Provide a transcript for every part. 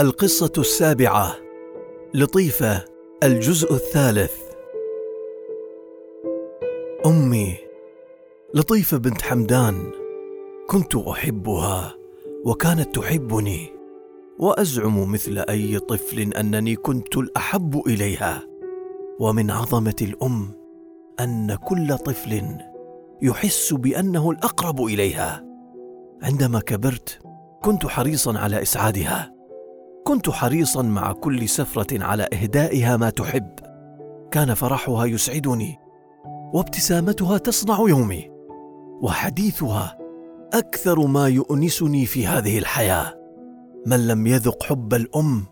القصة السابعة لطيفة الجزء الثالث. أمي لطيفة بنت حمدان كنت أحبها وكانت تحبني وأزعم مثل أي طفل أنني كنت الأحب إليها. ومن عظمة الأم أن كل طفل يحس بأنه الأقرب إليها. عندما كبرت كنت حريصا على إسعادها. كنت حريصا مع كل سفرة على إهدائها ما تحب. كان فرحها يسعدني وابتسامتها تصنع يومي وحديثها أكثر ما يؤنسني في هذه الحياة. من لم يذق حب الأم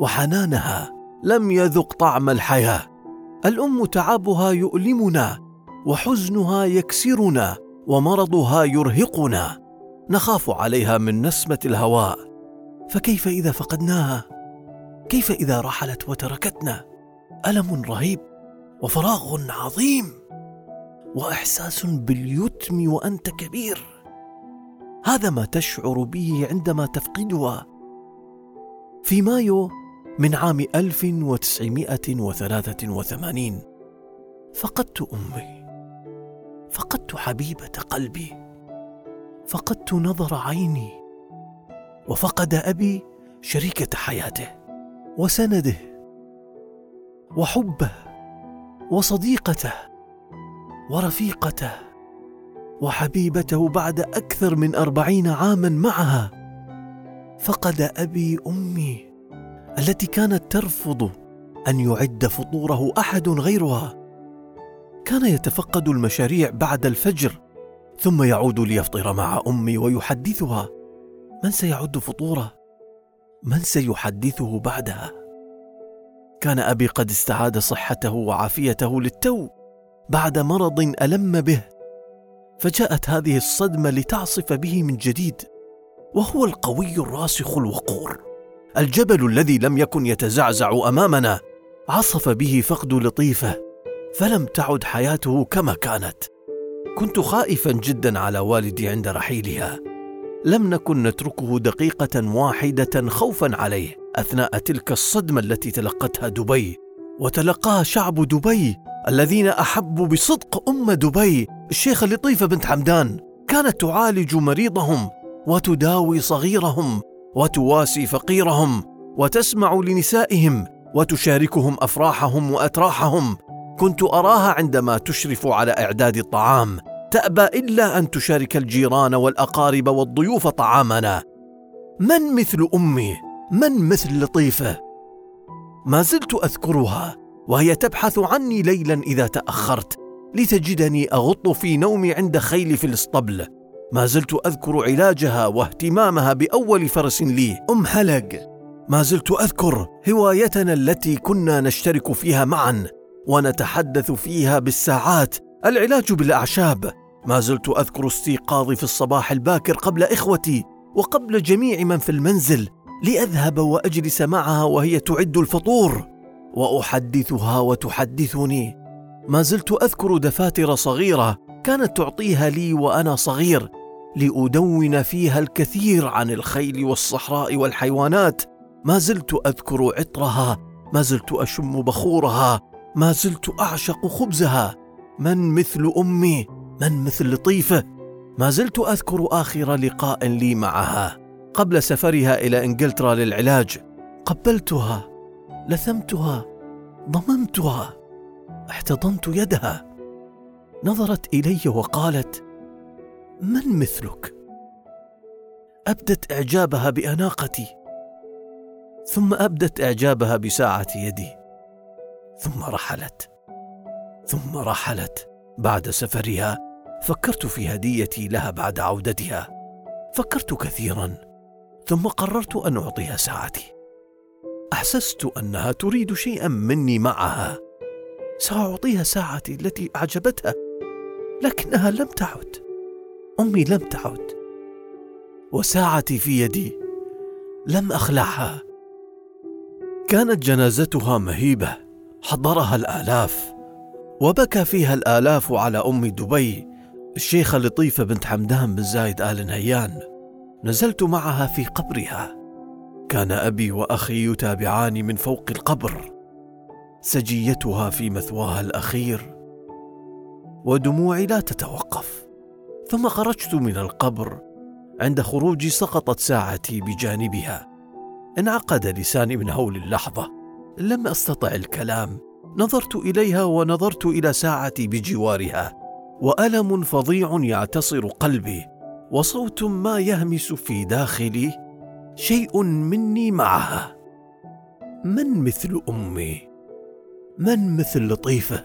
وحنانها لم يذق طعم الحياة. الأم تعبها يؤلمنا وحزنها يكسرنا ومرضها يرهقنا. نخاف عليها من نسمة الهواء. فكيف إذا فقدناها؟ كيف إذا رحلت وتركتنا؟ ألم رهيب وفراغ عظيم وإحساس باليتم وأنت كبير. هذا ما تشعر به عندما تفقدها. في مايو من عام 1983 فقدت أمي. فقدت حبيبة قلبي. فقدت نظر عيني. وفقد أبي شريكة حياته وسنده وحبه وصديقته ورفيقته وحبيبته بعد أكثر من أربعين عاما معها. فقد أبي أمي التي كانت ترفض أن يعد فطوره أحد غيرها. كان يتفقد المشاريع بعد الفجر ثم يعود ليفطر مع أمي ويحدثها. من سيعد فطوره؟ من سيحدثه بعدها؟ كان أبي قد استعاد صحته وعافيته للتو بعد مرض ألم به فجاءت هذه الصدمة لتعصف به من جديد وهو القوي الراسخ الوقور الجبل الذي لم يكن يتزعزع أمامنا عصف به فقد لطيفه فلم تعد حياته كما كانت. كنت خائفا جدا على والدي عند رحيلها. لم نكن نتركه دقيقة واحدة خوفا عليه أثناء تلك الصدمة التي تلقتها دبي. وتلقاها شعب دبي الذين أحبوا بصدق أم دبي. الشيخة لطيفة بنت حمدان كانت تعالج مريضهم وتداوي صغيرهم وتواسي فقيرهم وتسمع لنسائهم وتشاركهم أفراحهم وأتراحهم. كنت أراها عندما تشرف على إعداد الطعام. تأبى إلا أن تشارك الجيران والأقارب والضيوف طعامنا. من مثل أمي؟ من مثل لطيفة؟ ما زلت أذكرها وهي تبحث عني ليلا إذا تأخرت لتجدني أغط في نومي عند خيلي في الاسطبل. ما زلت أذكر علاجها واهتمامها بأول فرس لي. أم حلق ما زلت أذكر هوايتنا التي كنا نشترك فيها معا ونتحدث فيها بالساعات. العلاج بالأعشاب. ما زلت أذكر استيقاظي في الصباح الباكر قبل إخوتي وقبل جميع من في المنزل لأذهب وأجلس معها وهي تعد الفطور وأحدثها وتحدثني. ما زلت أذكر دفاتر صغيرة كانت تعطيها لي وأنا صغير لأدون فيها الكثير عن الخيل والصحراء والحيوانات. ما زلت أذكر عطرها. ما زلت أشم بخورها. ما زلت أعشق خبزها. من مثل أمي؟ من مثل لطيفه ما زلت أذكر آخر لقاء لي معها قبل سفرها إلى إنجلترا للعلاج. قبلتها لثمتها ضممتها احتضنت يدها. نظرت إلي وقالت من مثلك؟ أبدت إعجابها بأناقتي. ثم أبدت إعجابها بساعة يدي. ثم رحلت. ثم رحلت بعد سفرها فكرت في هديتي لها بعد عودتها. فكرت كثيرا ثم قررت أن أعطيها ساعتي. أحسست أنها تريد شيئا مني معها. سأعطيها ساعتي التي أعجبتها لكنها لم تعد. أمي لم تعد. وساعتي في يدي لم أخلعها. كانت جنازتها مهيبة حضرها الآلاف. وبكى فيها الآلاف على أم دبي الشيخة لطيفة بنت حمدان بن زايد آل نهيان. نزلت معها في قبرها. كان أبي وأخي يتابعان من فوق القبر. سجيتها في مثواها الأخير. ودموعي لا تتوقف. ثم خرجت من القبر. عند خروجي سقطت ساعتي بجانبها. انعقد لساني من هول اللحظة. لم أستطع الكلام. نظرت إليها ونظرت إلى ساعتي بجوارها وألم فظيع يعتصر قلبي وصوت ما يهمس في داخلي شيء مني معها من مثل أمي؟ من مثل لطيفة؟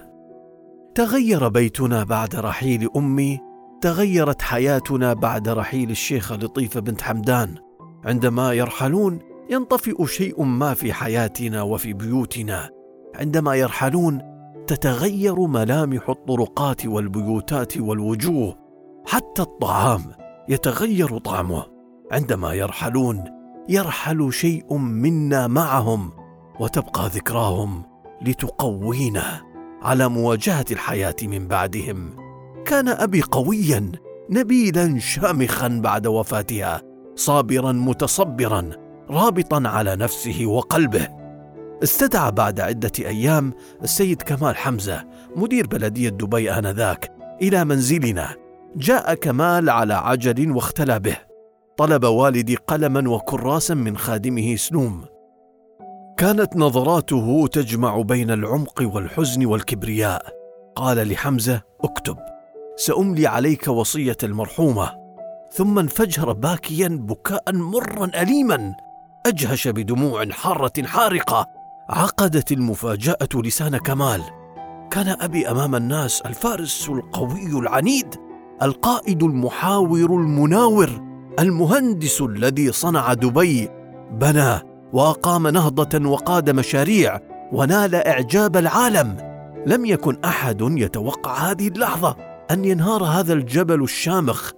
تغير بيتنا بعد رحيل أمي تغيرت حياتنا بعد رحيل الشيخة لطيفة بنت حمدان. عندما يرحلون ينطفئ شيء ما في حياتنا وفي بيوتنا. عندما يرحلون تتغير ملامح الطرقات والبيوتات والوجوه حتى الطعام يتغير طعمه. عندما يرحلون يرحل شيء منا معهم وتبقى ذكراهم لتقوينا على مواجهة الحياة من بعدهم. كان أبي قويا نبيلا شامخا بعد وفاتها صابرا متصبرا رابطا على نفسه وقلبه. استدعى بعد عدة أيام السيد كمال حمزة مدير بلدية دبي آنذاك إلى منزلنا. جاء كمال على عجل واختلى به. طلب والدي قلما وكراسا من خادمه سلوم كانت نظراته تجمع بين العمق والحزن والكبرياء. قال لحمزة اكتب. سأملي عليك وصية المرحومة. ثم انفجر باكيا بكاء مرا اليما. أجهش بدموع حارة حارقة. عقدت المفاجأة لسان كمال. كان أبي أمام الناس الفارس القوي العنيد القائد المحاور المناور المهندس الذي صنع دبي. بنى وأقام نهضة وقاد مشاريع ونال إعجاب العالم. لم يكن أحد يتوقع هذه اللحظة أن ينهار هذا الجبل الشامخ.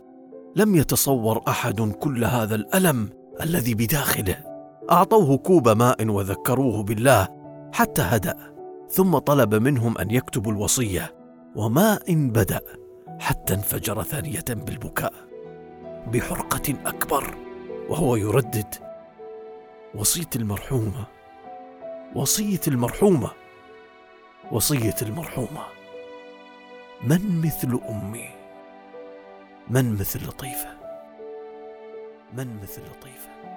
لم يتصور أحد كل هذا الألم الذي بداخله. أعطوه كوب ماء وذكروه بالله حتى هدأ ثم طلب منهم أن يكتبوا الوصية وما ان بدأ حتى انفجر ثانية بالبكاء بحرقة أكبر وهو يردد وصية المرحومة وصية المرحومة وصية المرحومة. من مثل أمي؟ من مثل لطيفة؟ من مثل لطيفة؟